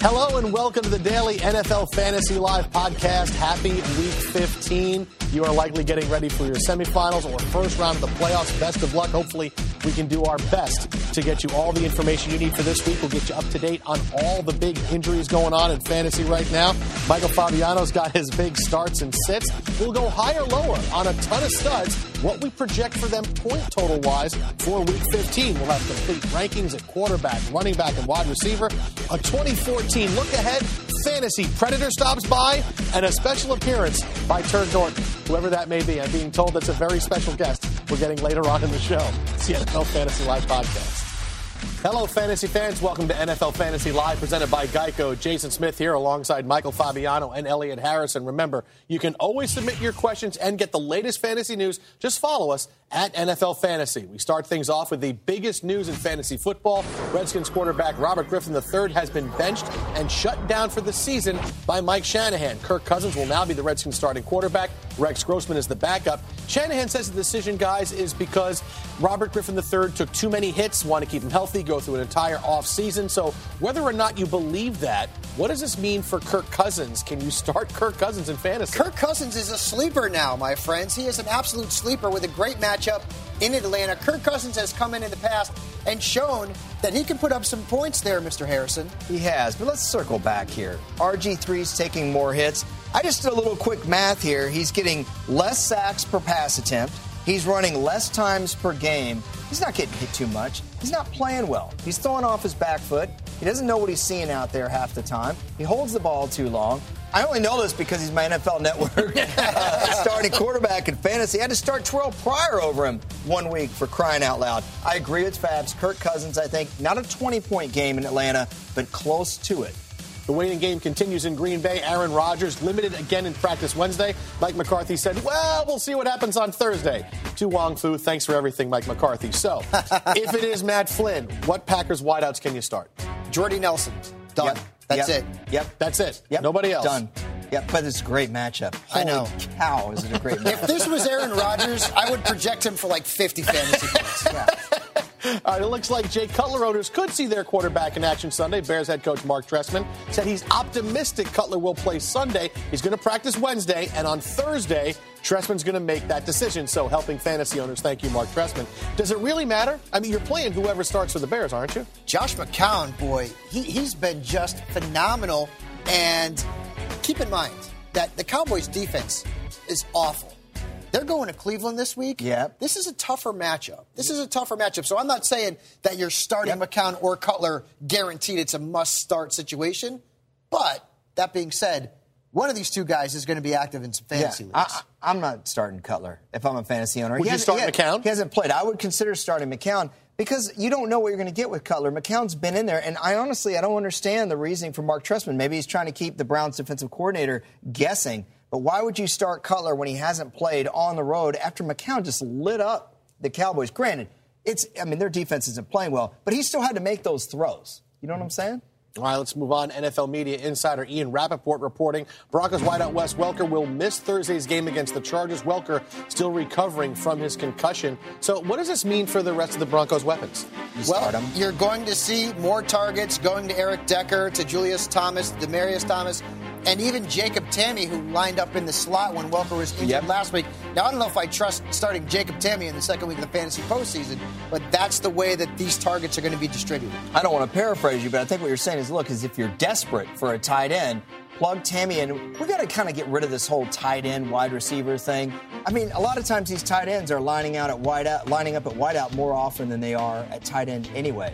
Hello and welcome to the Daily NFL Fantasy Live podcast. Happy week 15. You are likely getting ready for your semifinals or first round of the playoffs. Best of luck. Hopefully, we can do our best to get you all the information you need for this week. We'll get you up to date on all the big injuries going on in fantasy right now. Michael Fabiano's got his big starts and sits. We'll go higher, lower on a ton of studs. What we project for them point total wise for week 15. We'll have complete rankings at quarterback, running back, and wide receiver. A 2014 look ahead fantasy predator stops by, and a special appearance by Turd Norton whoever that may be. I'm being told that's a very special guest we're getting later on in the show. It's the NFL Fantasy Live podcast. Hello, fantasy fans. Welcome to NFL Fantasy Live, presented by Geico. Jason Smith here alongside Michael Fabiano and Elliot Harrison. Remember, you can always submit your questions and get the latest fantasy news. Just follow us at NFL Fantasy. We start things off with the biggest news in fantasy football. Redskins quarterback Robert Griffin III has been benched and shut down for the season by Mike Shanahan. Kirk Cousins will now be the Redskins starting quarterback. Rex Grossman is the backup. Shanahan says the decision, guys, is because Robert Griffin III took too many hits, want to keep him healthy, go through an entire offseason. So whether or not you believe that, what does this mean for Kirk Cousins? Can you start Kirk Cousins in fantasy? Kirk Cousins is a sleeper now, my friends. He is an absolute sleeper with a great matchup in Atlanta. Kirk Cousins has come in in the past and shown that he can put up some points there, Mr. Harrison. He has, but let's circle back here. RG3's taking more hits. I just did a little quick math here. He's getting less sacks per pass attempt. He's running less times per game. He's not getting hit too much. He's not playing well. He's throwing off his back foot. He doesn't know what he's seeing out there half the time. He holds the ball too long. I only know this because he's my NFL Network uh, starting quarterback in fantasy. I had to start Terrell Pryor over him one week for crying out loud. I agree with Fabs. Kirk Cousins, I think, not a 20 point game in Atlanta, but close to it. The waiting game continues in Green Bay. Aaron Rodgers limited again in practice Wednesday. Mike McCarthy said, Well, we'll see what happens on Thursday. To Wong Foo, thanks for everything, Mike McCarthy. So, if it is Matt Flynn, what Packers wideouts can you start? Jordy Nelson. Done. Yep. That's yep. it. Yep. That's it. Yep. Nobody else. Done. Yep, but it's a great matchup. I know. Holy cow, is it a great matchup? if this was Aaron Rodgers, I would project him for like 50 fantasy points. Yeah. All right, it looks like Jay Cutler owners could see their quarterback in action Sunday. Bears head coach Mark Trestman said he's optimistic Cutler will play Sunday. He's going to practice Wednesday, and on Thursday, Trestman's going to make that decision. So, helping fantasy owners, thank you, Mark Trestman. Does it really matter? I mean, you're playing whoever starts for the Bears, aren't you? Josh McCown, boy, he, he's been just phenomenal. And keep in mind that the Cowboys' defense is awful. They're going to Cleveland this week. Yeah. This is a tougher matchup. This is a tougher matchup. So I'm not saying that you're starting yep. McCown or Cutler guaranteed it's a must start situation. But that being said, one of these two guys is going to be active in some fantasy yeah, leagues. I, am not starting Cutler if I'm a fantasy owner. Would he you start he McCown? He hasn't played. I would consider starting McCown because you don't know what you're going to get with Cutler. McCown's been in there, and I honestly I don't understand the reasoning for Mark Trestman. Maybe he's trying to keep the Browns defensive coordinator guessing. But why would you start Cutler when he hasn't played on the road after McCown just lit up the Cowboys? Granted, it's I mean their defense isn't playing well, but he still had to make those throws. You know what I'm saying? All right, let's move on. NFL media insider Ian Rapoport reporting Broncos wideout Wes Welker will miss Thursday's game against the Chargers. Welker still recovering from his concussion. So, what does this mean for the rest of the Broncos' weapons? You well, you're going to see more targets going to Eric Decker, to Julius Thomas, Demaryius Thomas, and even Jacob Tamme, who lined up in the slot when Welker was injured Yep. last week. Now, I don't know if I trust starting Jacob Tamme in the second week of the fantasy postseason, but that's the way that these targets are going to be distributed. I don't want to paraphrase you, but I think what you're saying is, look, is if you're desperate for a tight end, plug Tamme in. We're going to kind of get rid of this whole tight end wide receiver thing. I mean, a lot of times these tight ends are lining out at wide out, lining up at wide out more often than they are at tight end anyway.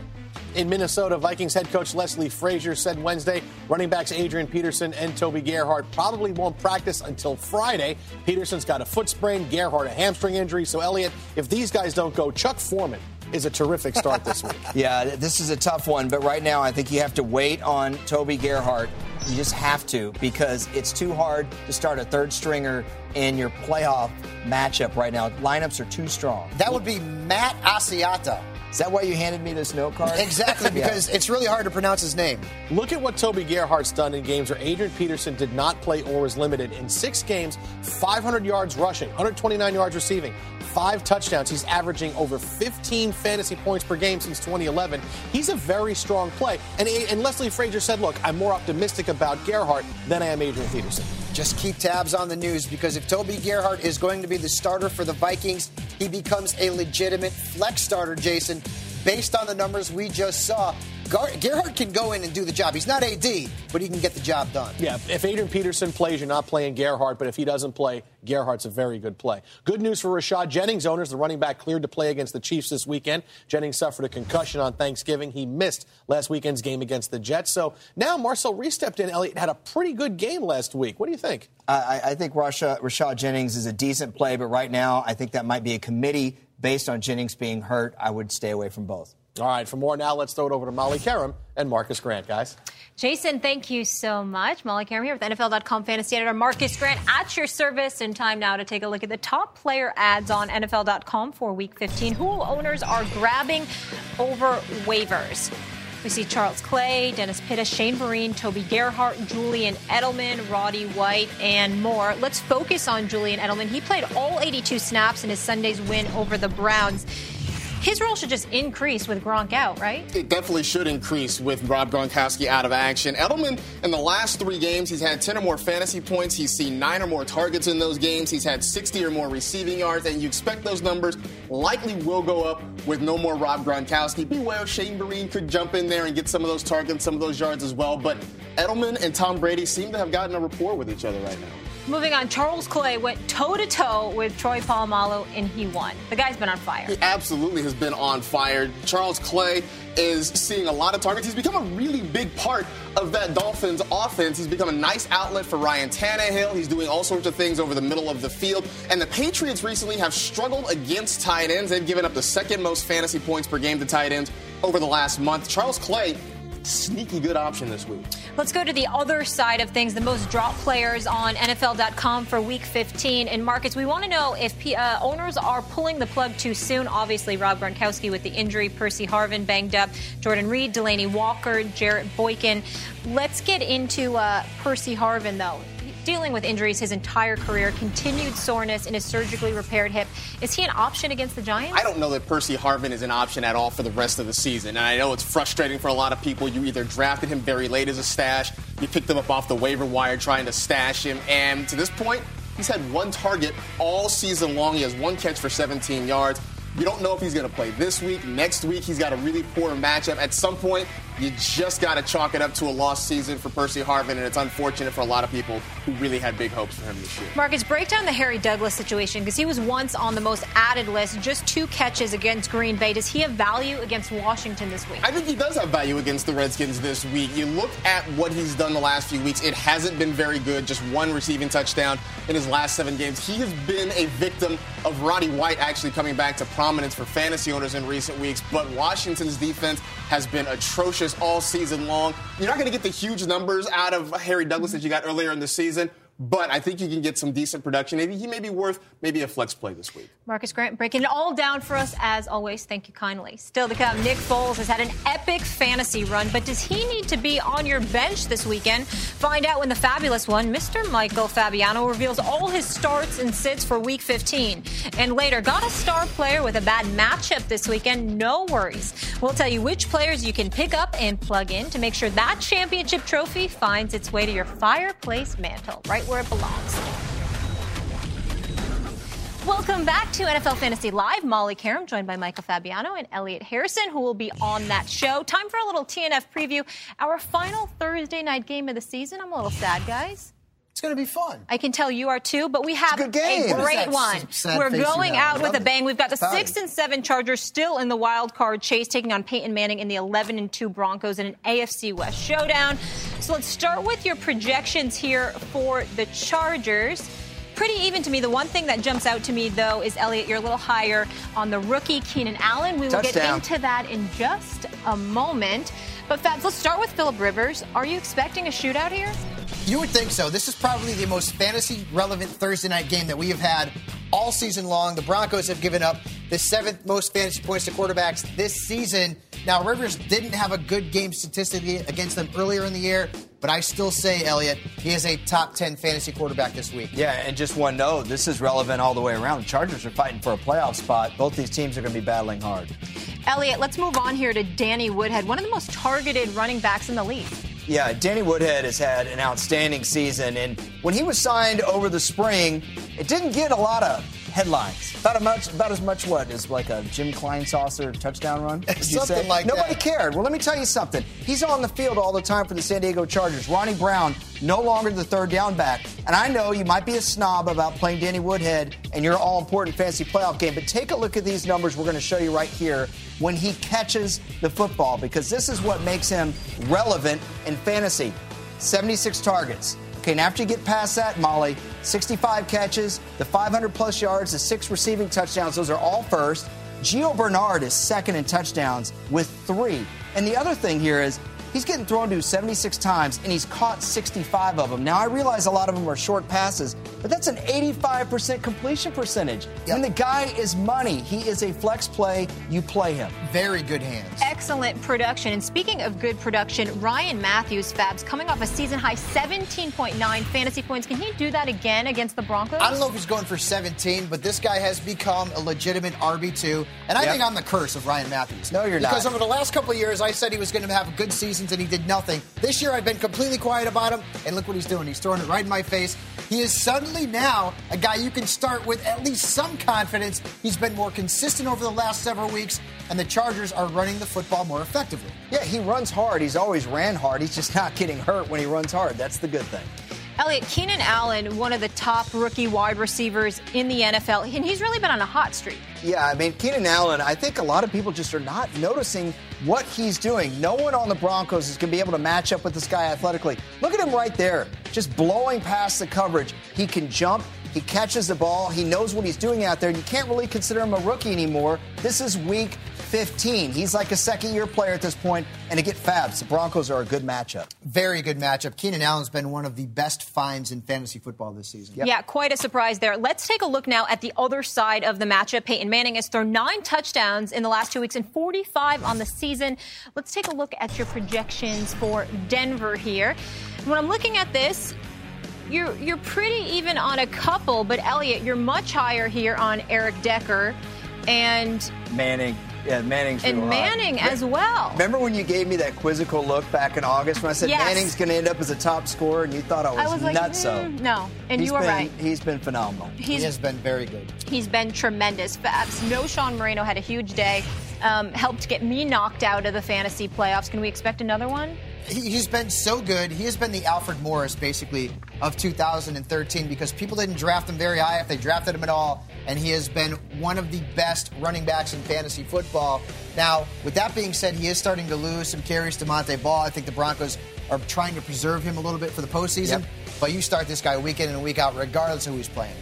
In Minnesota, Vikings head coach Leslie Frazier said Wednesday running backs Adrian Peterson and Toby Gerhart probably won't practice until Friday. Peterson's got a foot sprain, Gerhart a hamstring injury. So, Elliott, if these guys don't go, Chuck Foreman is a terrific start this week. yeah, this is a tough one, but right now I think you have to wait on Toby Gerhart. You just have to because it's too hard to start a third stringer in your playoff matchup right now. Lineups are too strong. That would be Matt Asiata. Is that why you handed me this note card? Exactly, because yeah. it's really hard to pronounce his name. Look at what Toby Gerhart's done in games where Adrian Peterson did not play or was limited. In six games, 500 yards rushing, 129 yards receiving, five touchdowns. He's averaging over 15 fantasy points per game since 2011. He's a very strong play. And, and Leslie Frazier said, look, I'm more optimistic about Gerhart than I am Adrian Peterson. Just keep tabs on the news because if Toby Gerhart is going to be the starter for the Vikings, he becomes a legitimate flex starter, Jason, based on the numbers we just saw. Gar- Gerhart can go in and do the job. He's not AD, but he can get the job done. Yeah, if Adrian Peterson plays, you're not playing Gerhart, but if he doesn't play, Gerhart's a very good play. Good news for Rashad Jennings owners. The running back cleared to play against the Chiefs this weekend. Jennings suffered a concussion on Thanksgiving. He missed last weekend's game against the Jets. So now Marcel Reece stepped in. Elliott had a pretty good game last week. What do you think? I, I think Rashad, Rashad Jennings is a decent play, but right now I think that might be a committee based on Jennings being hurt. I would stay away from both. All right, for more now, let's throw it over to Molly Qerim and Marcus Grant, guys. Jason, thank you so much. Molly Qerim here with NFL.com fantasy editor Marcus Grant at your service. And time now to take a look at the top player adds on NFL.com for Week 15. Who owners are grabbing over waivers? We see Charles Clay, Dennis Pitta, Shane Vereen, Toby Gerhart, Julian Edelman, Roddy White, and more. Let's focus on Julian Edelman. He played all 82 snaps in his Sunday's win over the Browns. His role should just increase with Gronk out, right? It definitely should increase with Rob Gronkowski out of action. Edelman, in the last three games, he's had 10 or more fantasy points. He's seen nine or more targets in those games. He's had 60 or more receiving yards, and you expect those numbers likely will go up with no more Rob Gronkowski. Beware, Shane Vereen could jump in there and get some of those targets, some of those yards as well. But Edelman and Tom Brady seem to have gotten a rapport with each other right now. Moving on, Charles Clay went toe to toe with Troy Polamalu and he won. The guy's been on fire. He absolutely has been on fire. Charles Clay is seeing a lot of targets. He's become a really big part of that Dolphins offense. He's become a nice outlet for Ryan Tannehill. He's doing all sorts of things over the middle of the field. And the Patriots recently have struggled against tight ends. They've given up the second most fantasy points per game to tight ends over the last month. Charles Clay sneaky good option this week. Let's go to the other side of things, the most drop players on NFL.com for week 15 in markets. We want to know if uh, owners are pulling the plug too soon. Obviously, Rob Gronkowski with the injury, Percy Harvin banged up, Jordan Reed, Delanie Walker, Jarrett Boykin. Let's get into uh, Percy Harvin, though dealing with injuries his entire career, continued soreness in his surgically repaired hip. Is he an option against the Giants? I don't know that Percy Harvin is an option at all for the rest of the season. And I know it's frustrating for a lot of people. You either drafted him very late as a stash, you picked him up off the waiver wire trying to stash him, and to this point, he's had one target all season long. He has one catch for 17 yards. You don't know if he's going to play this week, next week. He's got a really poor matchup. At some point, you just got to chalk it up to a lost season for Percy Harvin, and it's unfortunate for a lot of people who really had big hopes for him this year. Marcus, break down the Harry Douglas situation because he was once on the most added list, just two catches against Green Bay. Does he have value against Washington this week? I think he does have value against the Redskins this week. You look at what he's done the last few weeks, it hasn't been very good. Just one receiving touchdown in his last seven games. He has been a victim of Roddy White actually coming back to prominence for fantasy owners in recent weeks, but Washington's defense has been atrocious all season long. You're not going to get the huge numbers out of Harry Douglas that you got earlier in the season, but I think you can get some decent production. Maybe he may be worth maybe a flex play this week. Marcus Grant breaking it all down for us as always. Thank you kindly. Still to come, Nick Foles has had an epic fantasy run, but does he need to be on your bench this weekend? Find out when the fabulous one, Mr. Michael Fabiano, reveals all his starts and sits for week 15. And later, got a star player with a bad matchup this weekend? No worries. We'll tell you which players you can pick up and plug in to make sure that championship trophy finds its way to your fireplace mantle, right right where it belongs. Welcome back to NFL Fantasy Live. Molly Qerim, joined by Michael Fabiano and Elliot Harrison, who will be on that show. Time for a little TNF preview. Our final Thursday night game of the season. I'm a little sad, guys. It's going to be fun. I can tell you are too, but we have a, a, great one. We're going out with a bang. We've got the six and seven Chargers still in the wild card chase, taking on Peyton Manning in the 11 and two Broncos in an AFC West showdown. So let's start with your projections here for the Chargers. pretty even to me. The one thing that jumps out to me, though, is Elliot, you're a little higher on the rookie Keenan Allen. We will Touchdown. get into that in just a moment. But Fabs, let's start with Philip Rivers. Are you expecting a shootout here? You would think so. This is probably the most fantasy relevant Thursday night game that we have had all season long. The Broncos have given up the seventh most fantasy points to quarterbacks this season. Now, Rivers didn't have a good game statistically against them earlier in the year, but I still say, Elliott, he is a top 10 fantasy quarterback this week. Yeah, and just one note this is relevant all the way around. The Chargers are fighting for a playoff spot. Both these teams are going to be battling hard. Elliot, let's move on here to Danny Woodhead, one of the most targeted running backs in the league. Yeah, Danny Woodhead has had an outstanding season, and when he was signed over the spring, it didn't get a lot of headlines. About, much, about as much what as like a Jim Kleinsasser touchdown run? would you Something say? like Nobody that. Nobody cared. Well, let me tell you something. He's on the field all the time for the San Diego Chargers. Ronnie Brown, no longer the third down back. And I know you might be a snob about playing Danny Woodhead in your all important fantasy playoff game, but take a look at these numbers we're going to show you right here when he catches the football, because this is what makes him relevant in fantasy. 76 targets. Okay, and after you get past that, Molly, 65 catches, the 500 plus yards, the six receiving touchdowns, those are all first. Gio Bernard is second in touchdowns with three. And the other thing here is he's getting thrown to 76 times and he's caught 65 of them. Now, I realize a lot of them are short passes, but that's an 85% completion percentage. Yep. And the guy is money. He is a flex play. You play him. Very good hands. Excellent production. And speaking of good production, Ryan Mathews, Fabs, coming off a season high 17.9 fantasy points. Can he do that again against the Broncos? I don't know if he's going for 17, but this guy has become a legitimate RB2. And I Yep. think I'm the curse of Ryan Mathews. No, you're not. Because over the last couple of years, I said he was going to have a good seasons and he did nothing. This year, I've been completely quiet about him. And look what he's doing. He's throwing it right in my face. He is suddenly now a guy you can start with at least some confidence. He's been more consistent over the last several weeks, and the Chargers are running the football more effectively. Yeah, he runs hard. He's always ran hard. He's just not getting hurt when he runs hard. That's the good thing. Elliot Keenan Allen, one of the top rookie wide receivers in the NFL, and he's really been on a hot streak. Yeah, I mean, Keenan Allen, I think a lot of people just are not noticing what he's doing. No one on the Broncos is going to be able to match up with this guy athletically. Look at him right there, just blowing past the coverage. He can jump. He catches the ball. He knows what he's doing out there. You can't really consider him a rookie anymore. This is week 15. He's like a second year player at this point. And to get Fabs, the Broncos are a good matchup. Very good matchup. Keenan Allen's been one of the best finds in fantasy football this season. Yeah, quite a surprise there. Let's take a look now at the other side of the matchup. Peyton Manning has thrown nine touchdowns in the last two weeks and 45 on the season. Let's take a look at your projections for Denver here. When I'm looking at this, you're you're pretty even on a couple, but Elliot, you're much higher here on Eric Decker and Manning. Yeah, Manning's and real hot. Manning as well. Remember when you gave me that quizzical look back in August when I said Yes. Manning's going to end up as a top scorer and you thought I was, I was like, nuts? mm, so no, and He's you were been- right. He's been phenomenal. he has been very good. He's been tremendous. Fabs. Knowshon Moreno had a huge day. Um, helped get me knocked out of the fantasy playoffs. Can we expect another one? He, he's been so good. He has been the Alfred Morris, basically, of 2013 because people didn't draft him very high if they drafted him at all. And he has been one of the best running backs in fantasy football. Now, with that being said, he is starting to lose some carries to Montee Ball. I think the Broncos are trying to preserve him a little bit for the postseason. Yep. But you start this guy week in and week out, regardless of who he's playing.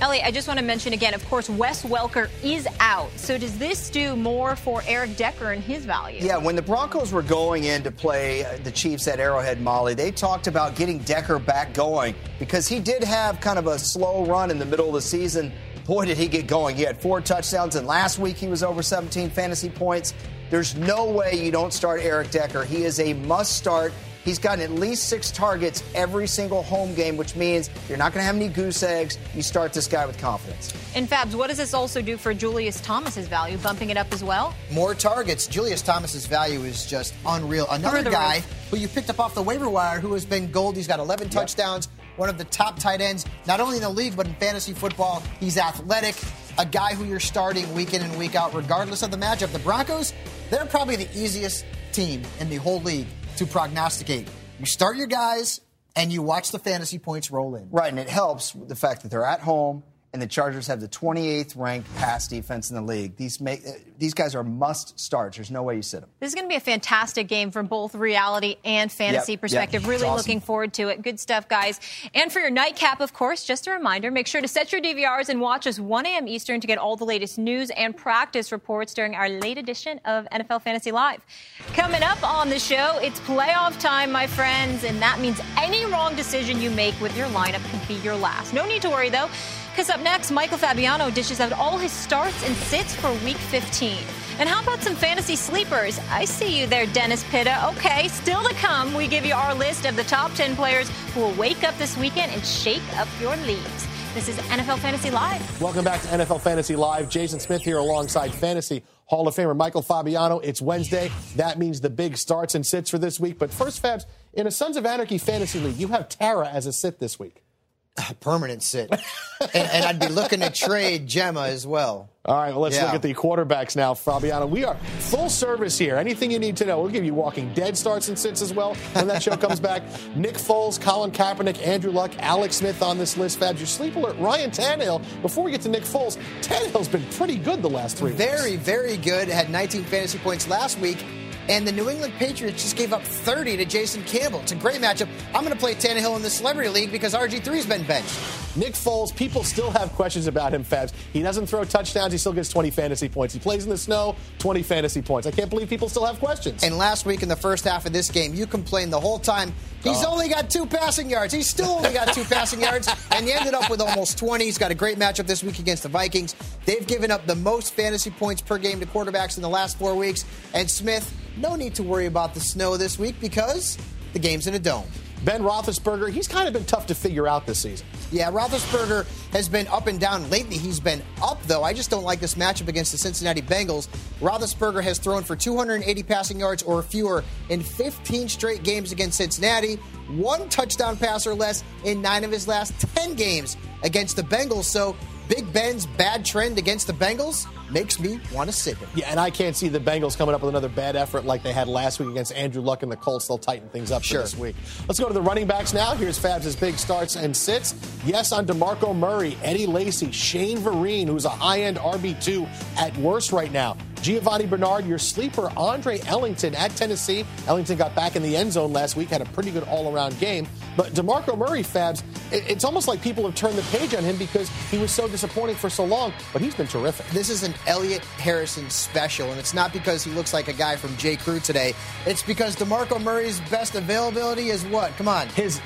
Elliot, I just want to mention again, of course, Wes Welker is out. So does this do more for Eric Decker and his value? Yeah, when the Broncos were going in to play uh, the Chiefs at Arrowhead Molly, they talked about getting Decker back going because he did have kind of a slow run in the middle of the season. Boy, did he get going. He had four touchdowns, and last week he was over 17 fantasy points. There's no way you don't start Eric Decker. He is a must start. He's gotten at least six targets every single home game, which means you're not going to have any goose eggs. You start this guy with confidence. And Fabs, what does this also do for Julius Thomas's value, bumping it up as well? More targets. Julius Thomas's value is just unreal. Another guy roof. who you picked up off the waiver wire who has been gold. He's got 11 touchdowns, one of the top tight ends, not only in the league, but in fantasy football. He's athletic, a guy who you're starting week in and week out, regardless of the matchup. The Broncos, they're probably the easiest team in the whole league to prognosticate. You start your guys, and you watch the fantasy points roll in. Right, and it helps the fact that they're at home and the Chargers have the 28th ranked pass defense in the league. These make these guys are must starts. There's no way you sit them. This is going to be a fantastic game from both reality and fantasy Yep, perspective. yep. Really awesome. looking forward to it. Good stuff, guys. And for your nightcap, of course, just a reminder: make sure to set your DVRs and watch us 1 a.m. Eastern to get all the latest news and practice reports during our late edition of NFL Fantasy Live. Coming up on the show, it's playoff time, my friends, and that means any wrong decision you make with your lineup could be your last. No need to worry though. Because up next, Michael Fabiano dishes out all his starts and sits for week 15. And how about some fantasy sleepers? I see you there, Dennis Pitta. Okay, still to come, we give you our list of the top 10 players who will wake up this weekend and shake up your leagues. This is NFL Fantasy Live. Welcome back to NFL Fantasy Live. Jason Smith here alongside Fantasy Hall of Famer Michael Fabiano. It's Wednesday. That means the big starts and sits for this week. But first, Fabs, in a Sons of Anarchy Fantasy League, you have Tara as a sit this week. Permanent sit. and, and I'd be looking to trade Gemma as well. All right, well, let's Yeah. look at the quarterbacks now, Fabiano. We are full service here. Anything you need to know. We'll give you Walking Dead starts and sits as well when that show comes back. Nick Foles, Colin Kaepernick, Andrew Luck, Alex Smith on this list. Fabs, your sleep alert, Ryan Tannehill. Before we get to Nick Foles, Tannehill's been pretty good the last three weeks. Very, very good. Had 19 fantasy points last week. And the New England Patriots just gave up 30 to Jason Campbell. It's a great matchup. I'm going to play Tannehill in the Celebrity League because RG3's been benched. Nick Foles, people still have questions about him, Fabs. He doesn't throw touchdowns. He still gets 20 fantasy points. He plays in the snow, 20 fantasy points. I can't believe people still have questions. And last week in the first half of this game, you complained the whole time. He's oh. only got two passing yards. He's still only got two passing yards, and he ended up with almost 20. He's got a great matchup this week against the Vikings. They've given up the most fantasy points per game to quarterbacks in the last four weeks. And Smith, no need to worry about the snow this week because the game's in a dome. Ben Roethlisberger, he's kind of been tough to figure out this season. Yeah, Roethlisberger has been up and down lately. He's been up, though. I just don't like this matchup against the Cincinnati Bengals. Roethlisberger has thrown for 280 passing yards or fewer in 15 straight games against Cincinnati, one touchdown pass or less in nine of his last 10 games against the Bengals. So, Big Ben's bad trend against the Bengals makes me want to sit him. Yeah, and I can't see the Bengals coming up with another bad effort like they had last week against Andrew Luck and the Colts. They'll tighten things up Sure. this week. Let's go to the running backs now. Here's Fabs' big starts and sits. Yes, on DeMarco Murray, Eddie Lacy, Shane Vereen, who's a high-end RB2 at worst right now. Giovanni Bernard, your sleeper, Andre Ellington at Tennessee. Ellington got back in the end zone last week, had a pretty good all-around game. But DeMarco Murray, Fabs, it's almost like people have turned the page on him because he was so disappointing for so long, but he's been terrific. This is an Elliott Harrison special, and it's not because he looks like a guy from J. Crew today. It's because DeMarco Murray's best availability is what? Come on. His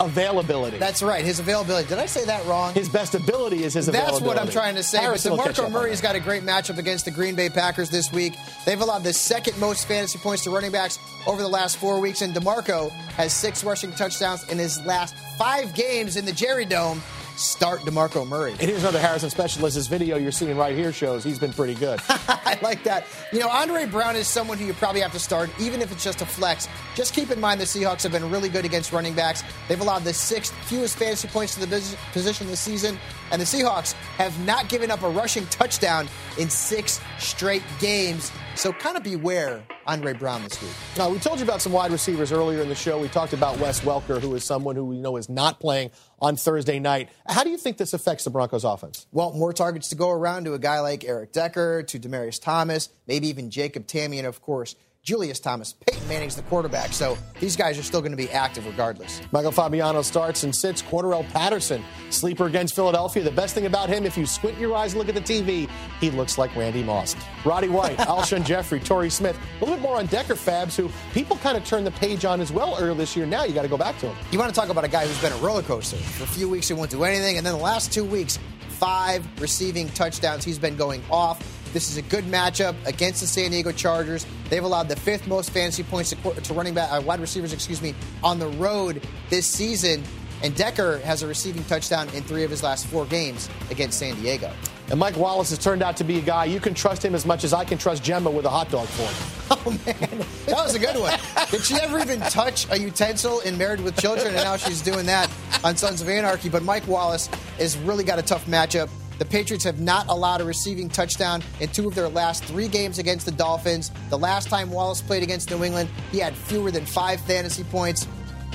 availability. That's right, his availability. Did I say that wrong? His best ability is his That's availability. That's what I'm trying to say. Harrison will but catch up DeMarco on Murray's got a great matchup against the Green Bay Packers this week. They've allowed the second most fantasy points to running backs over the last four weeks, and DeMarco has six rushing touchdowns in his last five games in the Jerry Dome. Start DeMarco Murray. And here's another Harrison specialist. This video you're seeing right here shows he's been pretty good. I like that. You know, Andre Brown is someone who you probably have to start, even if it's just a flex. Just keep in mind the Seahawks have been really good against running backs. They've allowed the sixth fewest fantasy points to the position this season, and the Seahawks have not given up a rushing touchdown in six straight games. So kind of beware Andre Brown this week. now, we told you about some wide receivers earlier in the show. We talked about Wes Welker, who is someone who we know is not playing on Thursday night. How do you think this affects the Broncos offense? Well, more targets to go around to a guy like Eric Decker, to Demaryius Thomas, maybe even Jacob Tamme, and of course, Julius Thomas. Peyton Manning's the quarterback, so these guys are still going to be active regardless. Michael Fabiano starts and sits. Cordarrelle Patterson, sleeper against Philadelphia. The best thing about him, if you squint your eyes and look at the TV, he looks like Randy Moss. Roddy White, Alshon Jeffery, Torrey Smith. A little bit more on Decker Fabs, who people kind of turned the page on as well earlier this year. Now you got to go back to him. You want to talk about a guy who's been a roller coaster. For a few weeks, he won't do anything, and then the last two weeks, five receiving touchdowns. He's been going off. This is a good matchup against the San Diego Chargers. They've allowed the fifth most fantasy points to, to running back, uh, wide receivers, excuse me, on the road this season. And Decker has a receiving touchdown in three of his last four games against San Diego. And Mike Wallace has turned out to be a guy you can trust him as much as I can trust Gemma with a hot dog for him. Oh man, that was a good one. Did she ever even touch a utensil in Married with Children? And now she's doing that on Sons of Anarchy. But Mike Wallace has really got a tough matchup. The Patriots have not allowed a receiving touchdown in two of their last three games against the Dolphins. The last time Wallace played against New England, he had fewer than five fantasy points.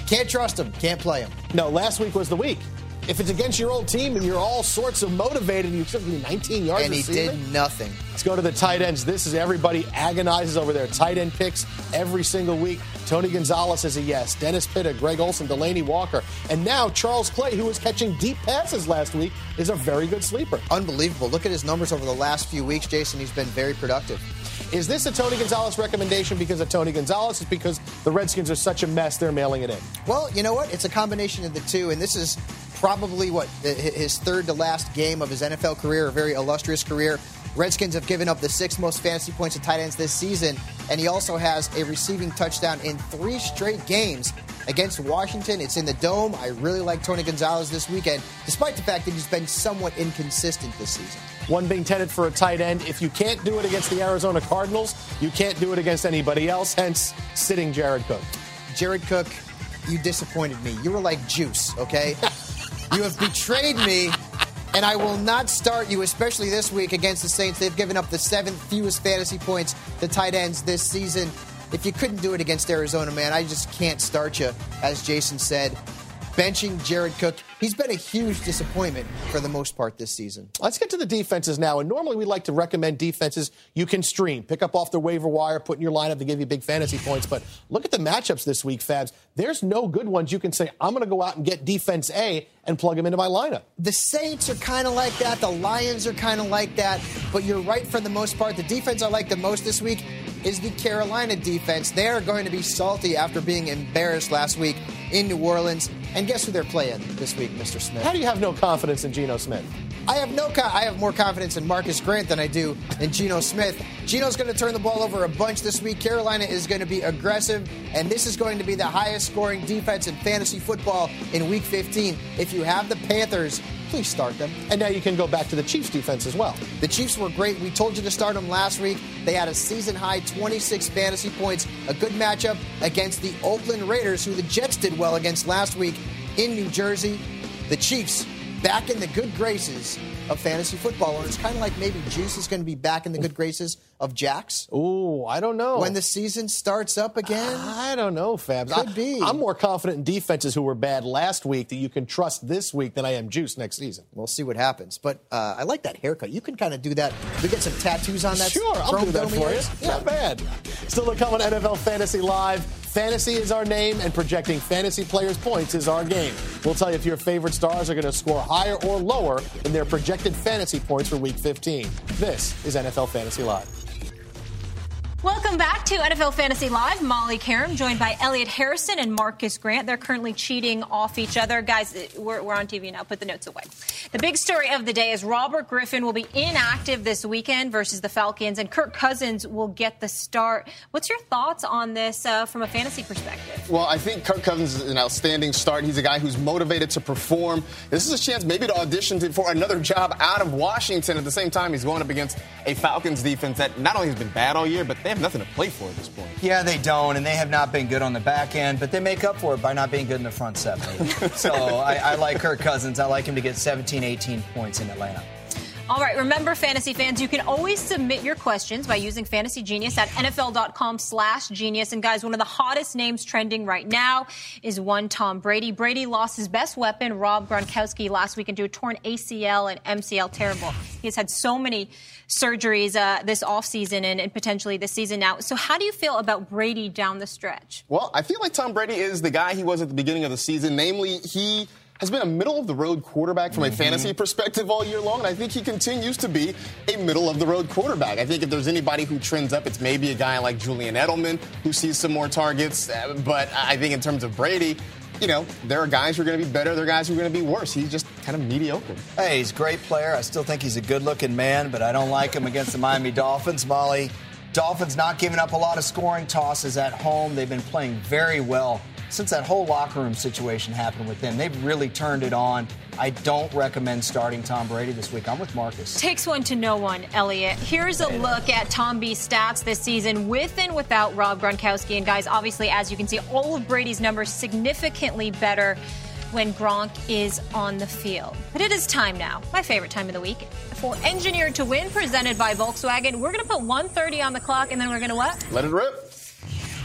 Can't trust him. Can't play him. No, last week was the week. if it's against your old team and you're all sorts of motivated, and you took 19 yards. And he did nothing. Let's go to the tight ends. This is everybody agonizes over their tight end picks every single week. Tony Gonzalez is a yes. Dennis Pitta, Greg Olsen, Delanie Walker, and now Charles Clay, who was catching deep passes last week, is a very good sleeper. Unbelievable. Look at his numbers over the last few weeks, Jason. He's been very productive. Is this a Tony Gonzalez recommendation because of Tony Gonzalez? Is because the Redskins are such a mess they're mailing it in? Well, you know what? It's a combination of the two, and this is probably what his third to last game of his NFL career, a very illustrious career. Redskins have given up the sixth most fantasy points to tight ends this season, and he also has a receiving touchdown in three straight games against Washington. It's in the dome. I really like Tony Gonzalez this weekend, despite the fact that he's been somewhat inconsistent this season. One being tenet for a tight end. If you can't do it against the Arizona Cardinals, you can't do it against anybody else, hence sitting Jared Cook. Jared Cook, you disappointed me. You were like juice, okay? you have betrayed me and I will not start you, especially this week against the Saints. They've given up the seventh fewest fantasy points to tight ends this season. If you couldn't do it against Arizona, man, I just can't start you, as Jason said benching Jared Cook. He's been a huge disappointment for the most part this season. Let's get to the defenses now. And normally we like to recommend defenses you can stream, pick up off the waiver wire, put in your lineup to give you big fantasy points. But look at the matchups this week, Fabs. There's no good ones you can say, I'm going to go out and get defense A and plug them into my lineup. The Saints are kind of like that. The Lions are kind of like that. But you're right for the most part. The defense I like the most this week is the Carolina defense. They are going to be salty after being embarrassed last week in New Orleans. And guess who they're playing this week, Mr. Smith? How do you have no confidence in Geno Smith? I have no. Co- I have more confidence in Marcus Grant than I do in Geno Smith. Geno's going to turn the ball over a bunch this week. Carolina is going to be aggressive, and this is going to be the highest scoring defense in fantasy football in Week 15. If you have the Panthers, please start them. And now you can go back to the Chiefs defense as well. The Chiefs were great. We told you to start them last week. They had a season high 26 fantasy points, a good matchup against the Oakland Raiders, who the Jets did well against last week in New Jersey. The Chiefs back in the good graces of fantasy football. And it's kind of like maybe Juice is going to be back in the good graces of Jax. Ooh, I don't know. When the season starts up again? I don't know, Fabs. Could I, be. I'm more confident in defenses who were bad last week that you can trust this week than I am Juice next season. We'll see what happens. But uh, I like that haircut. You can kind of do that. We get some tattoos on that. Sure, I'll do that for you. Yeah. Not bad. Still to come on NFL Fantasy Live. Fantasy is our name, and projecting fantasy players' points is our game. We'll tell you if your favorite stars are going to score higher or lower than their projected fantasy points for Week 15. This is NFL Fantasy Live. Welcome back to NFL Fantasy Live. Molly Qerim joined by Elliot Harrison and Marcus Grant. They're currently cheating off each other. Guys, we're, we're, on TV now. Put the notes away. The big story of the day is Robert Griffin will be inactive this weekend versus the Falcons, and Kirk Cousins will get the start. What's your thoughts on this uh, from a fantasy perspective? Well, I think Kirk Cousins is an outstanding start. He's a guy who's motivated to perform. This is a chance maybe to audition for another job out of Washington. At the same time, he's going up against a Falcons defense that not only has been bad all year, but they have nothing to play for at this point. Yeah, they don't, and they have not been good on the back end, but they make up for it by not being good in the front seven. so I, I like Kirk Cousins. I like him to get 17, 18 points in Atlanta. All right, remember, fantasy fans, you can always submit your questions by using Fantasy Genius at NFL.com slash genius. And guys, one of the hottest names trending right now is one Tom Brady. Brady lost his best weapon, Rob Gronkowski, last week into a torn ACL and MCL. Terrible. He has had so many surgeries uh, this offseason and, and potentially this season now. So how do you feel about Brady down the stretch? Well, I feel like Tom Brady is the guy he was at the beginning of the season. Namely, he has been a middle of the road quarterback from a mm-hmm. fantasy perspective all year long, and I think he continues to be a middle of the road quarterback. I think if there's anybody who trends up, it's maybe a guy like Julian Edelman who sees some more targets. Uh, but I think in terms of Brady, you know, there are guys who are going to be better, there are guys who are going to be worse. He's just kind of mediocre. Hey, he's a great player. I still think he's a good looking man, but I don't like him against the Miami Dolphins. Molly, Dolphins not giving up a lot of scoring tosses at home. They've been playing very well since that whole locker room situation happened with them. They've really turned it on. I don't recommend starting Tom Brady this week. I'm with Marcus. Takes one to know one, Elliot. Here's a look at Tom B's stats this season with and without Rob Gronkowski. And guys, obviously, as you can see, all of Brady's numbers significantly better when Gronk is on the field. But it is time now, my favorite time of the week, for Engineered to Win, presented by Volkswagen. We're going to put 130 on the clock, and then we're going to what? Let it rip.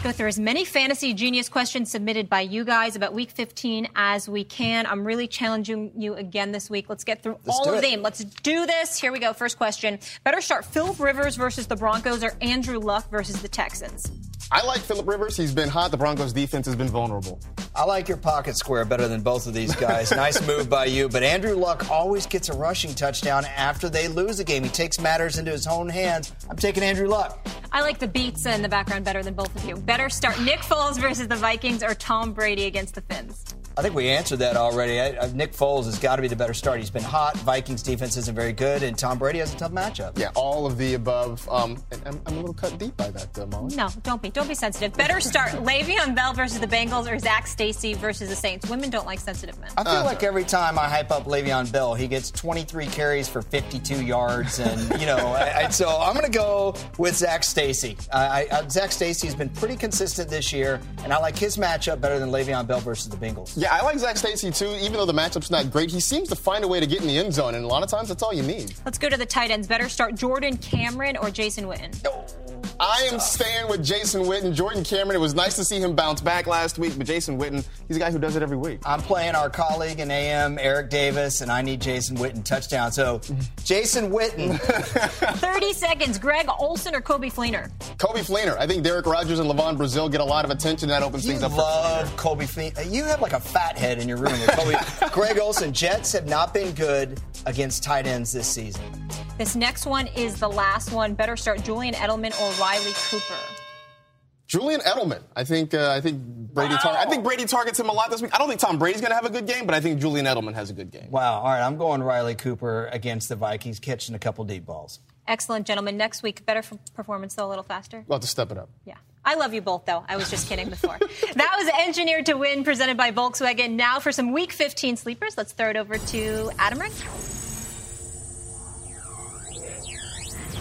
Go through as many fantasy genius questions submitted by you guys about week 15 as we can. I'm really challenging you again this week. Let's get through Let's all of it. them. Let's do this. Here we go. First question. Better start Philip Rivers versus the Broncos or Andrew Luck versus the Texans? I like Philip Rivers. He's been hot. The Broncos defense has been vulnerable. I like your pocket square better than both of these guys. nice move by you. But Andrew Luck always gets a rushing touchdown after they lose a game. He takes matters into his own hands. I'm taking Andrew Luck. I like the beats in the background better than both of you. Better start Nick Foles versus the Vikings or Tom Brady against the Fins? I think we answered that already. I, I, Nick Foles has got to be the better start. He's been hot. Vikings defense isn't very good, and Tom Brady has a tough matchup. Yeah, all of the above. Um, and I'm, I'm a little cut deep by that, uh, Molly. No, don't be. Don't be sensitive. Better start Le'Veon Bell versus the Bengals or Zac Stacy versus the Saints. Women don't like sensitive men. I feel like every time I hype up Le'Veon Bell, he gets 23 carries for 52 yards, and you know, I, I, so I'm going to go with Zac Stacy. I, I, uh, Zac Stacy has been pretty consistent this year, and I like his matchup better than Le'Veon Bell versus the Bengals. Yeah, I like Zac Stacy too. Even though the matchup's not great, he seems to find a way to get in the end zone, and a lot of times that's all you need. Let's go to the tight ends. Better start Jordan Cameron or Jason Witten. Oh, I am staying with Jason Witten. Jordan Cameron, it was nice to see him bounce back last week, but Jason Witten, he's a guy who does it every week. I'm playing our colleague in AM, Eric Davis, and I need Jason Witten touchdown. So, Jason Witten. 30 seconds. Greg Olsen or Coby Fleener? Coby Fleener. I think Da'Rick Rogers and LaVon Brazill get a lot of attention. That opens You things up love for Coby Fleener. You have like a fat head in your room. With Coby. Greg Olsen. Jets have not been good against tight ends this season. This next one is the last one. Better start Julian Edelman or Riley Cooper. Julian Edelman. I think uh, I think Brady. Tar- I think Brady targets him a lot this week. I don't think Tom Brady's going to have a good game, but I think Julian Edelman has a good game. Wow. All right. I'm going Riley Cooper against the Vikings, catching a couple deep balls. Excellent, gentlemen. Next week, better f- performance, though, a little faster. We'll have to step it up. Yeah. I love you both, though. I was just kidding before. that was Engineered to Win, presented by Volkswagen. Now for some Week 15 sleepers. Let's throw it over to Adam Rank.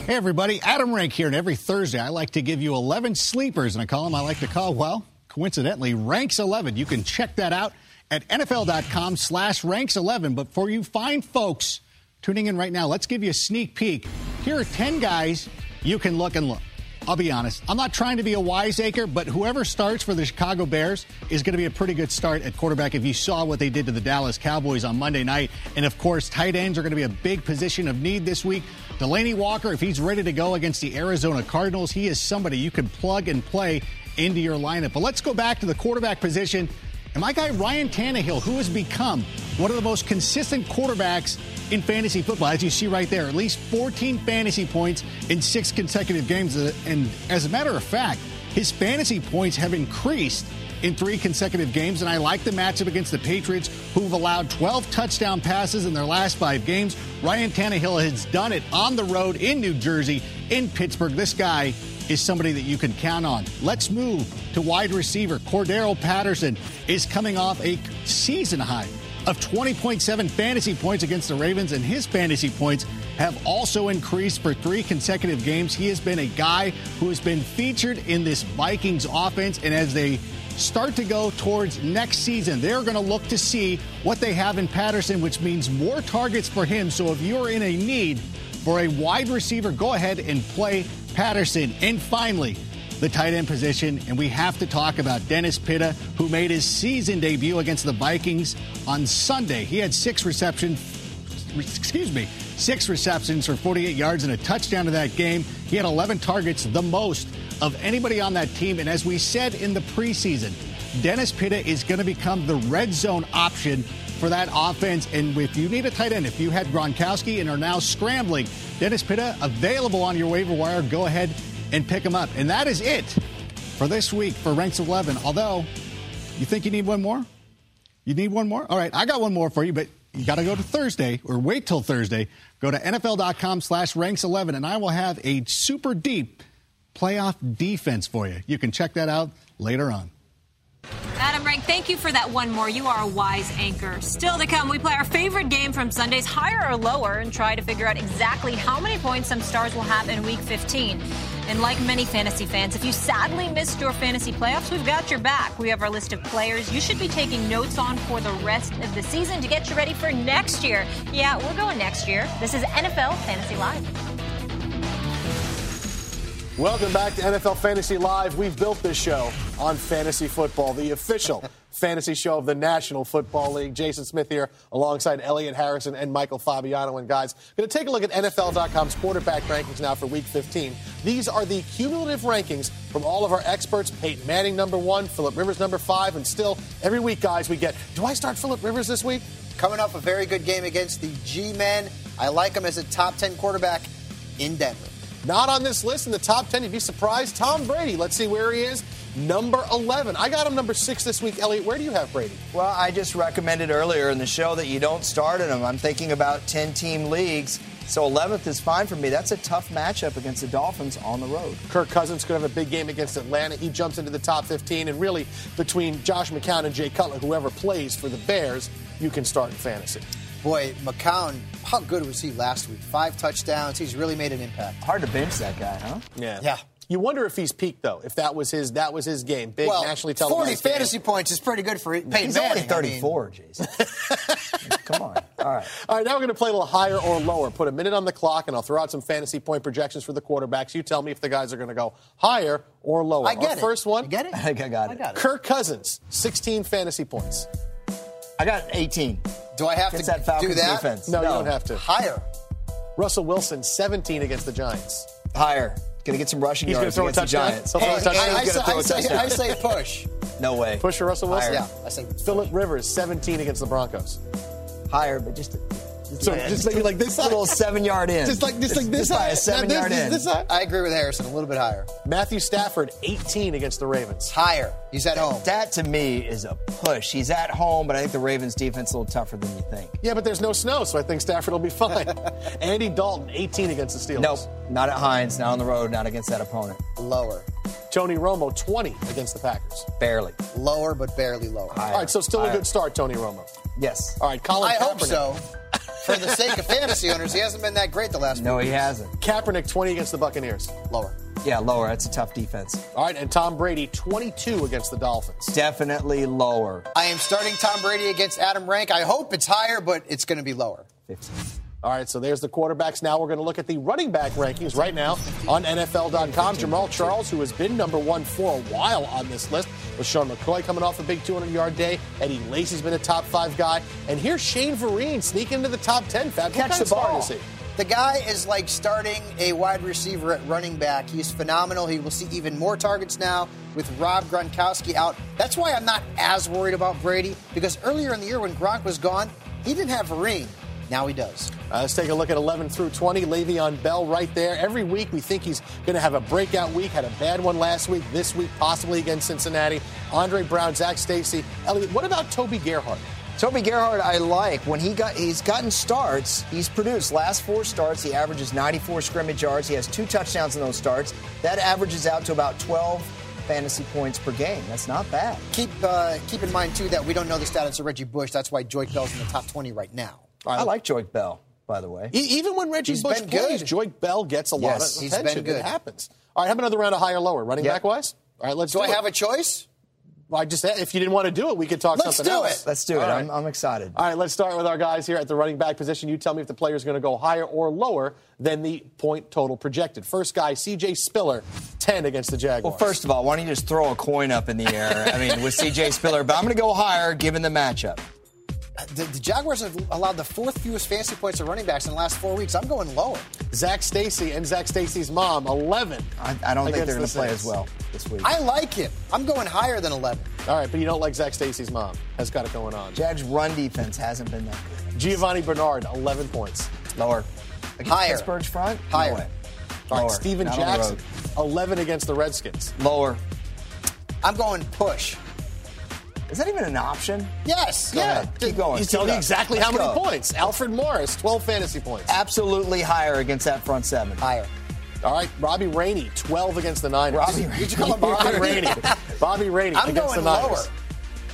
Hey, everybody. Adam Rank here, and every Thursday I like to give you 11 sleepers in a column I like to call, well, coincidentally, Ranks 11. You can check that out at NFL.com slash Ranks 11. But for you fine folks tuning in right now, let's give you a sneak peek. Here are 10 guys you can look and look. I'll be honest, I'm not trying to be a wiseacre, but whoever starts for the Chicago Bears is going to be a pretty good start at quarterback if you saw what they did to the Dallas Cowboys on Monday night. And of course, tight ends are going to be a big position of need this week. Delanie Walker, if he's ready to go against the Arizona Cardinals, he is somebody you can plug and play into your lineup. But let's go back to the quarterback position. And my guy Ryan Tannehill, who has become one of the most consistent quarterbacks in fantasy football, as you see right there, at least 14 fantasy points in six consecutive games. And as a matter of fact, his fantasy points have increased in three consecutive games. And I like the matchup against the Patriots, who've allowed 12 touchdown passes in their last five games. Ryan Tannehill has done it on the road in New Jersey, in Pittsburgh. This guy is somebody that you can count on. Let's move to wide receiver. Cordarrelle Patterson is coming off a season high of 20.7 fantasy points against the Ravens, and his fantasy points have also increased for three consecutive games. He has been a guy who has been featured in this Vikings offense, and as they start to go towards next season, they're going to look to see what they have in Patterson, which means more targets for him. So if you're in a need for a wide receiver, go ahead and play Patterson. And finally, the tight end position, and we have to talk about Dennis Pitta, who made his season debut against the Vikings on Sunday. He had six receptions, excuse me, six receptions for 48 yards and a touchdown in that game. He had 11 targets, the most of anybody on that team. And as we said in the preseason, Dennis Pitta is going to become the red zone option for that offense. And if you need a tight end, if you had Gronkowski and are now scrambling, Dennis Pitta available on your waiver wire, go ahead and pick him up. And that is it for this week for Ranks 11. Although, you think you need one more? You need one more? All right, I got one more for you, but you got to go to Thursday or wait till Thursday. Go to NFL.com slash ranks 11, and I will have a super deep playoff defense for you. You can check that out later on. Adam Rank, thank you for that one more. You are a wise anchor. Still to come, we play our favorite game from Sundays, higher or lower, and try to figure out exactly how many points some stars will have in Week 15. And like many fantasy fans, if you sadly missed your fantasy playoffs, we've got your back. We have our list of players you should be taking notes on for the rest of the season to get you ready for next year. Yeah, we're going next year. This is NFL Fantasy Live. Welcome back to NFL Fantasy Live. We've built this show on fantasy football, the official fantasy show of the National Football League. Jason Smith here alongside Elliot Harrison and Michael Fabiano. And guys, going to take a look at NFL.com's quarterback rankings now for week 15. These are the cumulative rankings from all of our experts. Peyton Manning, number one, Philip Rivers, number five, and still every week, guys, we get do I start Philip Rivers this week? Coming off a very good game against the G Men. I like him as a top 10 quarterback in Denver. Not on this list in the top 10. You'd be surprised. Tom Brady, let's see where he is. Number 11. I got him number six this week. Elliot, where do you have Brady? Well, I just recommended earlier in the show that you don't start in them. I'm thinking about 10 team leagues. So 11th is fine for me. That's a tough matchup against the Dolphins on the road. Kirk Cousins could have a big game against Atlanta. He jumps into the top 15. And really, between Josh McCown and Jay Cutler, whoever plays for the Bears, you can start in fantasy. Boy, McCown, how good was he last week? Five touchdowns. He's really made an impact. Hard to bench that guy, huh? Yeah. Yeah. You wonder if he's peaked though. If that was his that was his game, big well, nationally 40 televised. game. fantasy points is pretty good for Peyton He's Manning. only I mean, 34, Jason. Come on. All right. All right, now we're going to play a little higher or lower. Put a minute on the clock, and I'll throw out some fantasy point projections for the quarterbacks. You tell me if the guys are going to go higher or lower. I get Our it. First one. You get it? I think I got it. I got it. Kirk Cousins, 16 fantasy points. I got 18. Do I have Against to that Falcons do that? defense. No, you don't have to. Higher. Russell Wilson, 17 against the Giants. Higher. Gonna get some rushing He's yards throw against the? Giants. He'll throw a And- I, he's say, gonna throw I, a say, touchdown. I say push. No way. Push for Russell Wilson. Yeah, I say Philip Rivers, 17 against the Broncos. Higher, but just, just, So just maybe like this side. little seven yard in. Just like just like this by side. a seven Now yard this, in. This side. I agree with Harrison. A little bit higher. Matthew Stafford, 18 against the Ravens. Higher. He's at home. That to me is a push. He's at home, but I think the Ravens defense is a little tougher than you think. Yeah, but there's no snow, so I think Stafford will be fine. Andy Dalton, 18 against the Steelers. Nope, not at Heinz, not on the road, not against that opponent. Lower. Tony Romo, 20 against the Packers. Barely. Lower, but barely lower. All right, so still a good start, Tony Romo. Yes. All right, Colin I Kaepernick. hope so. For the sake of fantasy owners, he hasn't been that great the last No, few he weeks. hasn't. Kaepernick, 20 against the Buccaneers. Lower. Yeah, lower. That's a tough defense. All right, and Tom Brady, 22 against the Dolphins. Definitely lower. I am starting Tom Brady against Adam Rank. I hope it's higher, but it's going to be lower. 15. All right, so there's the quarterbacks. Now we're going to look at the running back rankings right now on NFL.com. Jamaal Charles, who has been number one for a while on this list, with Sean McCoy coming off a big 200 yard day. Eddie Lacy's been a top five guy. And here's Shane Vereen sneaking into the top 10. Fab, Catch kind the of ball. is he? The guy is like starting a wide receiver at running back. He's phenomenal. He will see even more targets now with Rob Gronkowski out. That's why I'm not as worried about Brady because earlier in the year when Gronk was gone, he didn't have Vereen. Now he does. Uh, let's take a look at 11 through 20. Le'Veon Bell right there. Every week we think he's going to have a breakout week. Had a bad one last week. This week possibly against Cincinnati. Andre Brown, Zac Stacy, Elliot. What about Toby Gerhart? Toby Gerhart, I like when he got he's gotten starts. He's produced last four starts. He averages 94 scrimmage yards. He has two touchdowns in those starts. That averages out to about 12 fantasy points per game. That's not bad. Keep uh, keep in mind too that we don't know the status of Reggie Bush. That's why Joique Bell's in the top 20 right now. I like Joique Bell, by the way. E- even when Reggie He's Bush plays, good. Joique Bell gets a lot Yes, of he's attention. been good. It happens. All right, have another round of higher lower running Yep. back wise. All right, let's Do it. do I it. have a choice? Well, I just if you didn't want to do it, we could talk Let's something do else. it. Let's do it. Right. I'm, I'm excited. All right, let's start with our guys here at the running back position. You tell me if the player is going to go higher or lower than the point total projected. First guy, C.J. Spiller, 10 against the Jaguars. Well, first of all, why don't you just throw a coin up in the air? I mean, with CJ Spiller, but I'm going to go higher given the matchup. The, the Jaguars have allowed the fourth fewest fantasy points to running backs in the last four weeks. I'm going lower. Zac Stacy and Zac Stacy's mom, 11. I, I don't think they're going the to play as well this week. I like him. I'm going higher than 11. All right, but you don't like Zac Stacy's mom. Has got it going on. Jags' run defense hasn't been that good. Giovani Bernard, 11 points. Lower. Against Higher. Pittsburgh's front? Higher. No way. All right, Steven Not Jackson, 11 against the Redskins. Lower. I'm going push. Is that even an option? Yes. Go ahead. Keep going. He's Keep telling you exactly Let's how many go. points. Alfred Morris, 12 fantasy points. Absolutely higher against that front seven. Higher. All right, Robbie Rainey, 12 against the Niners. Robbie Did you call him Bobby Bobby Rainey. Bobby Rainey I'm against going the Niners. lower.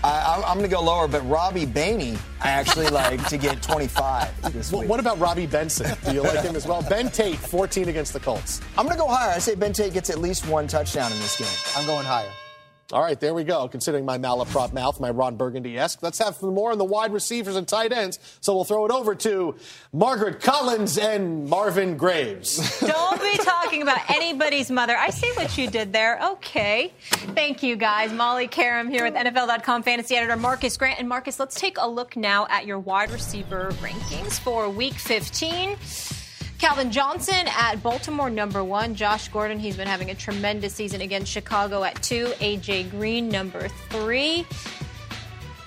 I, I'm, I'm going to go lower, but Robbie Bainey, I actually like to get 25 this week. What about Robbie Benson? Do you like him as well? Ben Tate, 14 against the Colts. I'm going to go higher. I say Ben Tate gets at least one touchdown in this game. I'm going higher. All right, there we go. Considering my malaprop mouth, my Ron Burgundy esque. Let's have some more on the wide receivers and tight ends. So we'll throw it over to Margaret Collins and Marvin Graves. Don't be talking about anybody's mother. I see what you did there. Okay. Thank you, guys. Molly Qerim here with NFL.com fantasy editor Marcus Grant. And Marcus, let's take a look now at your wide receiver rankings for week 15. Calvin Johnson at Baltimore, number one. Josh Gordon, he's been having a tremendous season against Chicago at two. AJ Green, number three.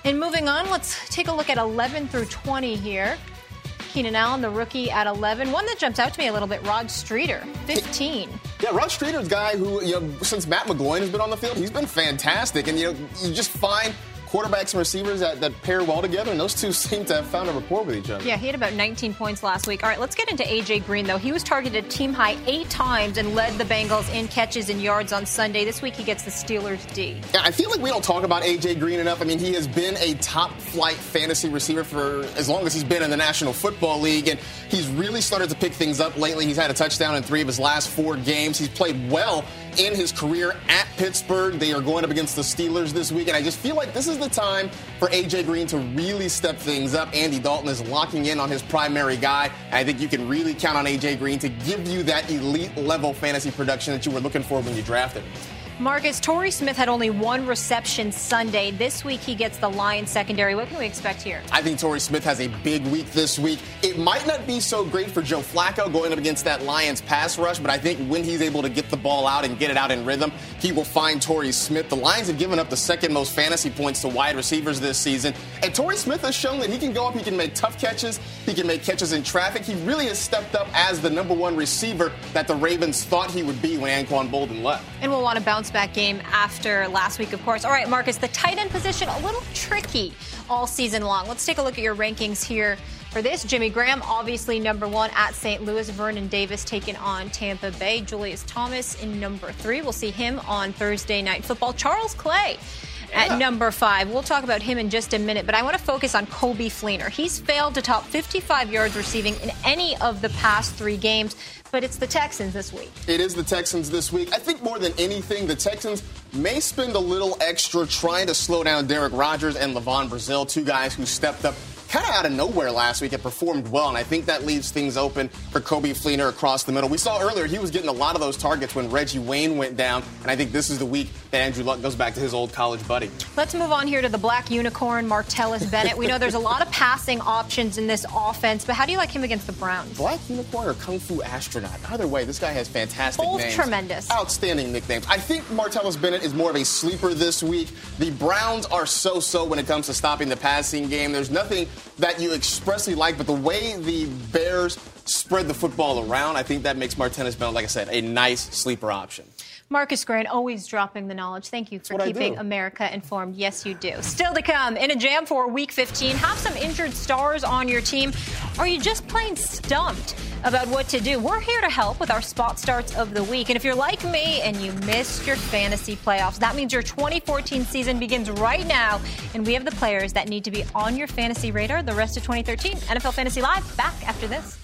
And moving on, let's take a look at 11 through 20 here. Keenan Allen, the rookie at 11. One that jumps out to me a little bit, Rod Streater, 15. Yeah, Rod Streater's a guy who, you know, since Matt McGloin has been on the field, he's been fantastic. And, you know, you just find quarterbacks and receivers that, that pair well together, and those two seem to have found a rapport with each other. Yeah, he had about 19 points last week. All right, let's get into A.J. Green, though. He was targeted team high eight times and led the Bengals in catches and yards on Sunday. This week he gets the Steelers D. Yeah, I feel like we don't talk about A.J. Green enough. I mean, he has been a top flight fantasy receiver for as long as he's been in the National Football League, and he's really started to pick things up lately. He's had a touchdown in three of his last four games. He's played well in his career at Pittsburgh. They are going up against the Steelers this week, and I just feel like this is the time for AJ Green to really step things up. Andy Dalton is locking in on his primary guy, I think you can really count on AJ Green to give you that elite level fantasy production that you were looking for when you drafted him. Marcus, Torrey Smith had only one reception Sunday. This week he gets the Lions secondary. What can we expect here? I think Torrey Smith has a big week this week. It might not be so great for Joe Flacco going up against that Lions pass rush, but I think when he's able to get the ball out and get it out in rhythm, he will find Torrey Smith. The Lions have given up the second most fantasy points to wide receivers this season, and Torrey Smith has shown that he can go up, he can make tough catches, he can make catches in traffic. He really has stepped up as the number one receiver that the Ravens thought he would be when Anquan Boldin left. And we'll want to bounce back game after last week, of course. All right, Marcus, the tight end position, a little tricky all season long. Let's take a look at your rankings here for this. Jimmy Graham, obviously number one at St. Louis. Vernon Davis taking on Tampa Bay. Julius Thomas in number three. We'll see him on Thursday Night Football. Charles Clay at number five. We'll talk about him in just a minute, but I want to focus on Coby Fleener. He's failed to top 55 yards receiving in any of the past three games, but it's the Texans this week. It is the Texans this week. I think more than anything, the Texans may spend a little extra trying to slow down Da'Rick Rogers and LaVon Brazill, two guys who stepped up kind of out of nowhere last week and performed well, and I think that leaves things open for Coby Fleener across the middle. We saw earlier he was getting a lot of those targets when Reggie Wayne went down, and I think this is the week that Andrew Luck goes back to his old college buddy. Let's move on here to the black unicorn, Martellus Bennett. We know there's a lot of passing options in this offense, but how do you like him against the Browns? Black unicorn or kung fu astronaut? Either way, this guy has fantastic Both names. tremendous. Outstanding nicknames. I think Martellus Bennett is more of a sleeper this week. The Browns are so-so when it comes to stopping the passing game. There's nothing that you expressly like, but the way the Bears spread the football around, I think that makes Martellus Bennett, like I said, a nice sleeper option. Marcus Grant, always dropping the knowledge. Thank you for keeping. America informed. Yes, you do. Still to come, in a jam for Week 15, have some injured stars on your team. Are you just plain stumped about what to do? We're here to help with our spot starts of the week. And if you're like me and you missed your fantasy playoffs, that means your 2014 season begins right now. And we have the players that need to be on your fantasy radar the rest of 2013. NFL Fantasy Live, back after this.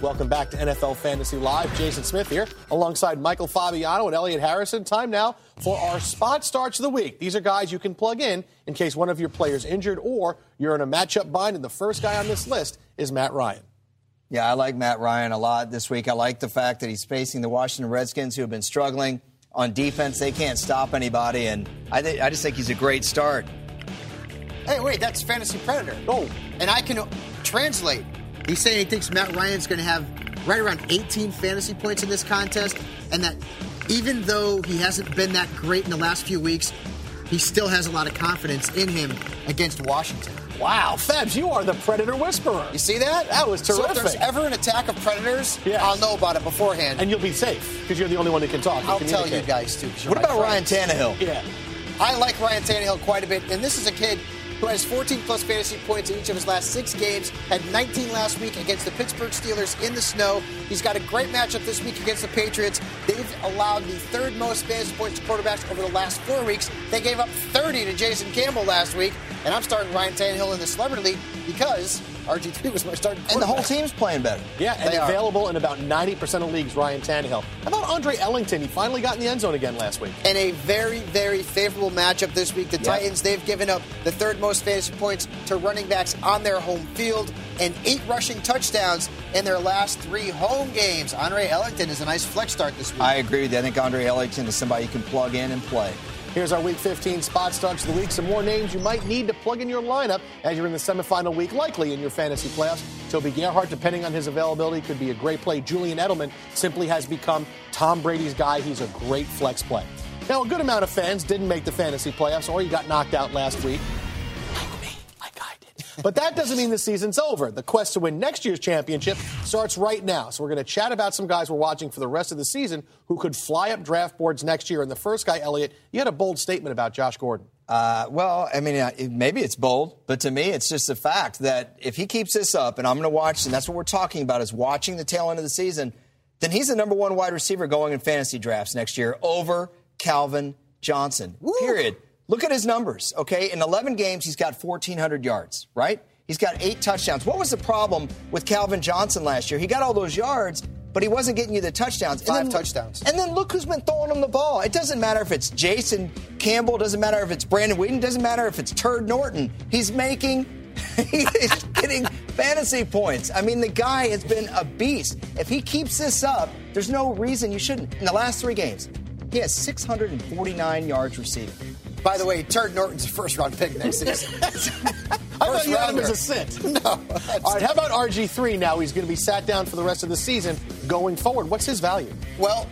Welcome back to NFL Fantasy Live. Jason Smith here, alongside Michael Fabiano and Elliot Harrison. Time now for our spot starts of the week. These are guys you can plug in in case one of your players injured or you're in a matchup bind. And the first guy on this list is Matt Ryan. Yeah, I like Matt Ryan a lot this week. I like the fact that he's facing the Washington Redskins, who have been struggling on defense. They can't stop anybody, and I, th- I just think he's a great start. Hey, wait, that's Fantasy Predator. Oh. And I can translate. He's saying he thinks Matt Ryan's going to have right around 18 fantasy points in this contest, and that even though he hasn't been that great in the last few weeks, he still has a lot of confidence in him against Washington. Wow, Fabs, you are the Predator Whisperer. You see that? That was terrific. So if there's ever an attack of predators, Yes. I'll know about it beforehand. And you'll be safe because you're the only one that can talk. I'll tell you guys too. What my about Ryan friends. Tannehill? Yeah. I like Ryan Tannehill quite a bit, and this is a kid who has 14 plus fantasy points in each of his last six games, had 19 last week against the Pittsburgh Steelers in the snow. He's got a great matchup this week against the Patriots. They've allowed the third most fantasy points to quarterbacks over the last four weeks. They gave up 30 to Jason Campbell last week, and I'm starting Ryan Tannehill in the Celebrity League. because RG3 was my starting And the whole team's playing better. Yeah, and They are. available in about 90% of leagues, Ryan Tannehill. How about Andre Ellington? He finally got in the end zone again last week. And a very, very favorable matchup this week. The Titans, they've given up the third most fantasy points to running backs on their home field and eight rushing touchdowns in their last three home games. Andre Ellington is a nice flex start this week. I agree with you. I think Andre Ellington is somebody you can plug in and play. Here's our Week 15 spot starts of the week. Some more names you might need to plug in your lineup as you're in the semifinal week, likely in your fantasy playoffs. Toby Gerhart, depending on his availability, could be a great play. Julian Edelman simply has become Tom Brady's guy. He's a great flex play. Now, a good amount of fans didn't make the fantasy playoffs or you got knocked out last week. But that doesn't mean the season's over. The quest to win next year's championship starts right now. So we're going to chat about some guys we're watching for the rest of the season who could fly up draft boards next year. And the first guy, Elliot, you had a bold statement about Josh Gordon. Uh, well, I mean, uh, maybe it's bold, but to me, it's just a fact that if he keeps this up, and I'm going to watch, and that's what we're talking about, is watching the tail end of the season, then he's the number one wide receiver going in fantasy drafts next year over Calvin Johnson. Period. Look at his numbers, okay? In 11 games, he's got 1,400 yards, right? He's got eight touchdowns. What was the problem with Calvin Johnson last year? He got all those yards, but he wasn't getting you the touchdowns. And Five then- touchdowns. And then look who's been throwing him the ball. It doesn't matter if it's Jason Campbell, doesn't matter if it's Brandon Weeden, doesn't matter if it's Turd Norton. He's making he's getting fantasy points. I mean, the guy has been a beast. If he keeps this up, there's no reason you shouldn't. In the last three games, he has 649 yards receiving. By the way, Turd Norton's a first round pick next season. I thought you had him as a sit. no. All right, how about RG3 now? He's going to be sat down for the rest of the season going forward. What's his value? Well,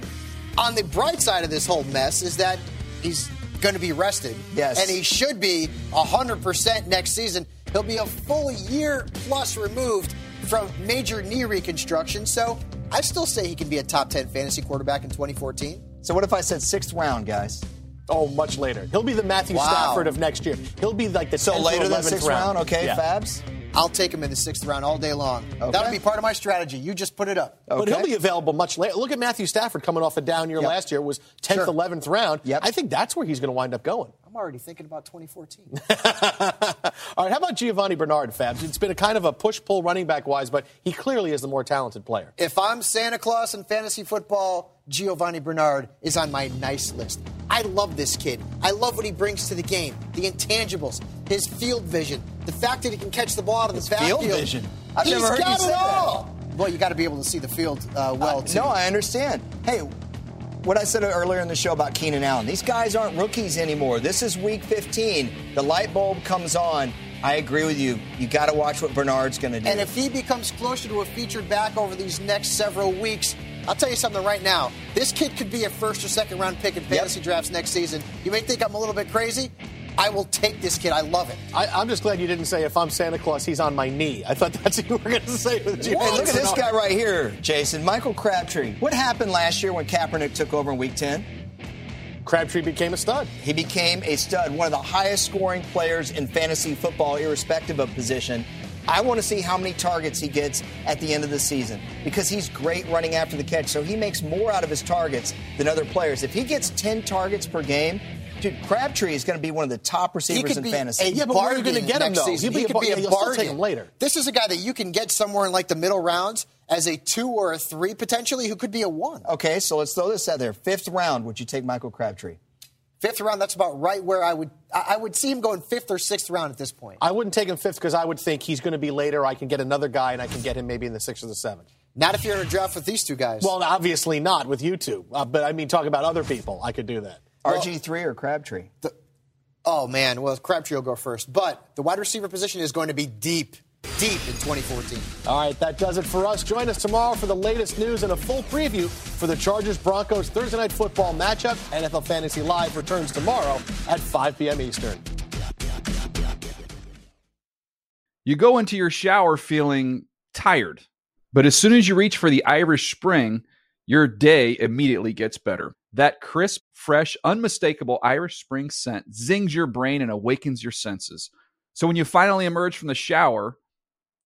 on the bright side of this whole mess is that he's going to be rested. Yes. And he should be 100% next season. He'll be a full year plus removed from major knee reconstruction. So I still say he can be a top 10 fantasy quarterback in 2014. So what if I said sixth round, guys? Oh, much later. He'll be the Matthew Wow. Stafford of next year. He'll be like the So 10th later than 11th sixth round, okay, Yeah. Fabs? I'll take him in the sixth round all day long. Okay. That'll be part of my strategy. You just put it up. But he'll be available much later. Look at Matthew Stafford coming off a down year Yep. last year. It Was 10th, Sure. 11th round. Yep. I think that's where he's going to wind up going. I'm already thinking about 2014. All right, how about Giovani Bernard, Fabs? It's been a kind of a push-pull running back wise, but he clearly is the more talented player. if I'm Santa Claus in fantasy football, Giovani Bernard is on my nice list. I love this kid. I love what he brings to the game. The intangibles, his field vision, the fact that he can catch the ball out of the field backfield. vision? I've He's never heard you got say it that. Well, you got to be able to see the field uh, well too. No, I understand. Hey, what I said earlier in the show about Keenan Allen, these guys aren't rookies anymore. This is week 15. The light bulb comes on. I agree with you. You got to watch what Bernard's going to do. And if he becomes closer to a featured back over these next several weeks, I'll tell you something right now. This kid could be a first or second round pick in fantasy drafts next season. You may think I'm a little bit crazy. I will take this kid. I love it. I, I'm just glad you didn't say if I'm Santa Claus, he's on my knee. I thought that's what you were going to say with Giovani Hey, look at this guy right here, Jason. Michael Crabtree. What happened last year when Kaepernick took over in week 10? Crabtree became a stud. He became a stud, one of the highest scoring players in fantasy football, irrespective of position. I want to see how many targets he gets at the end of the season because he's great running after the catch. So he makes more out of his targets than other players. If he gets 10 targets per game, dude, Crabtree is going to be one of the top He receivers could in fantasy. a Yeah, but where are you gonna get him, though? season. He'll be He a could bar- be yeah, a you'll still bargain. take him later. This is a guy that you can get somewhere in like the middle rounds as a two or a three potentially, who could be a one. Okay, so let's throw this out there. Fifth round, would you take Michael Crabtree? Fifth round, that's about right where I would I I would see him going fifth or sixth round at this point. I wouldn't take him fifth because I would think he's going to be later. I can get another guy, and I can get him maybe in the sixth or the seventh. Not if you're in a draft with these two guys. Well, obviously not with you two, uh, but I mean, talk about other people. I could do that. RG3 or Crabtree? oh man, well Crabtree will go first, but the wide receiver position is going to be deep, deep in 2014. All right, that does it for us. Join us tomorrow for the latest news and a full preview for the Chargers Broncos Thursday night football matchup. NFL Fantasy Live returns tomorrow at 5 p.m. Eastern. You go into your shower feeling tired, but as soon as you reach for the Irish Spring, your day immediately gets better. That crisp, fresh, unmistakable Irish Spring scent zings your brain and awakens your senses. So when you finally emerge from the shower,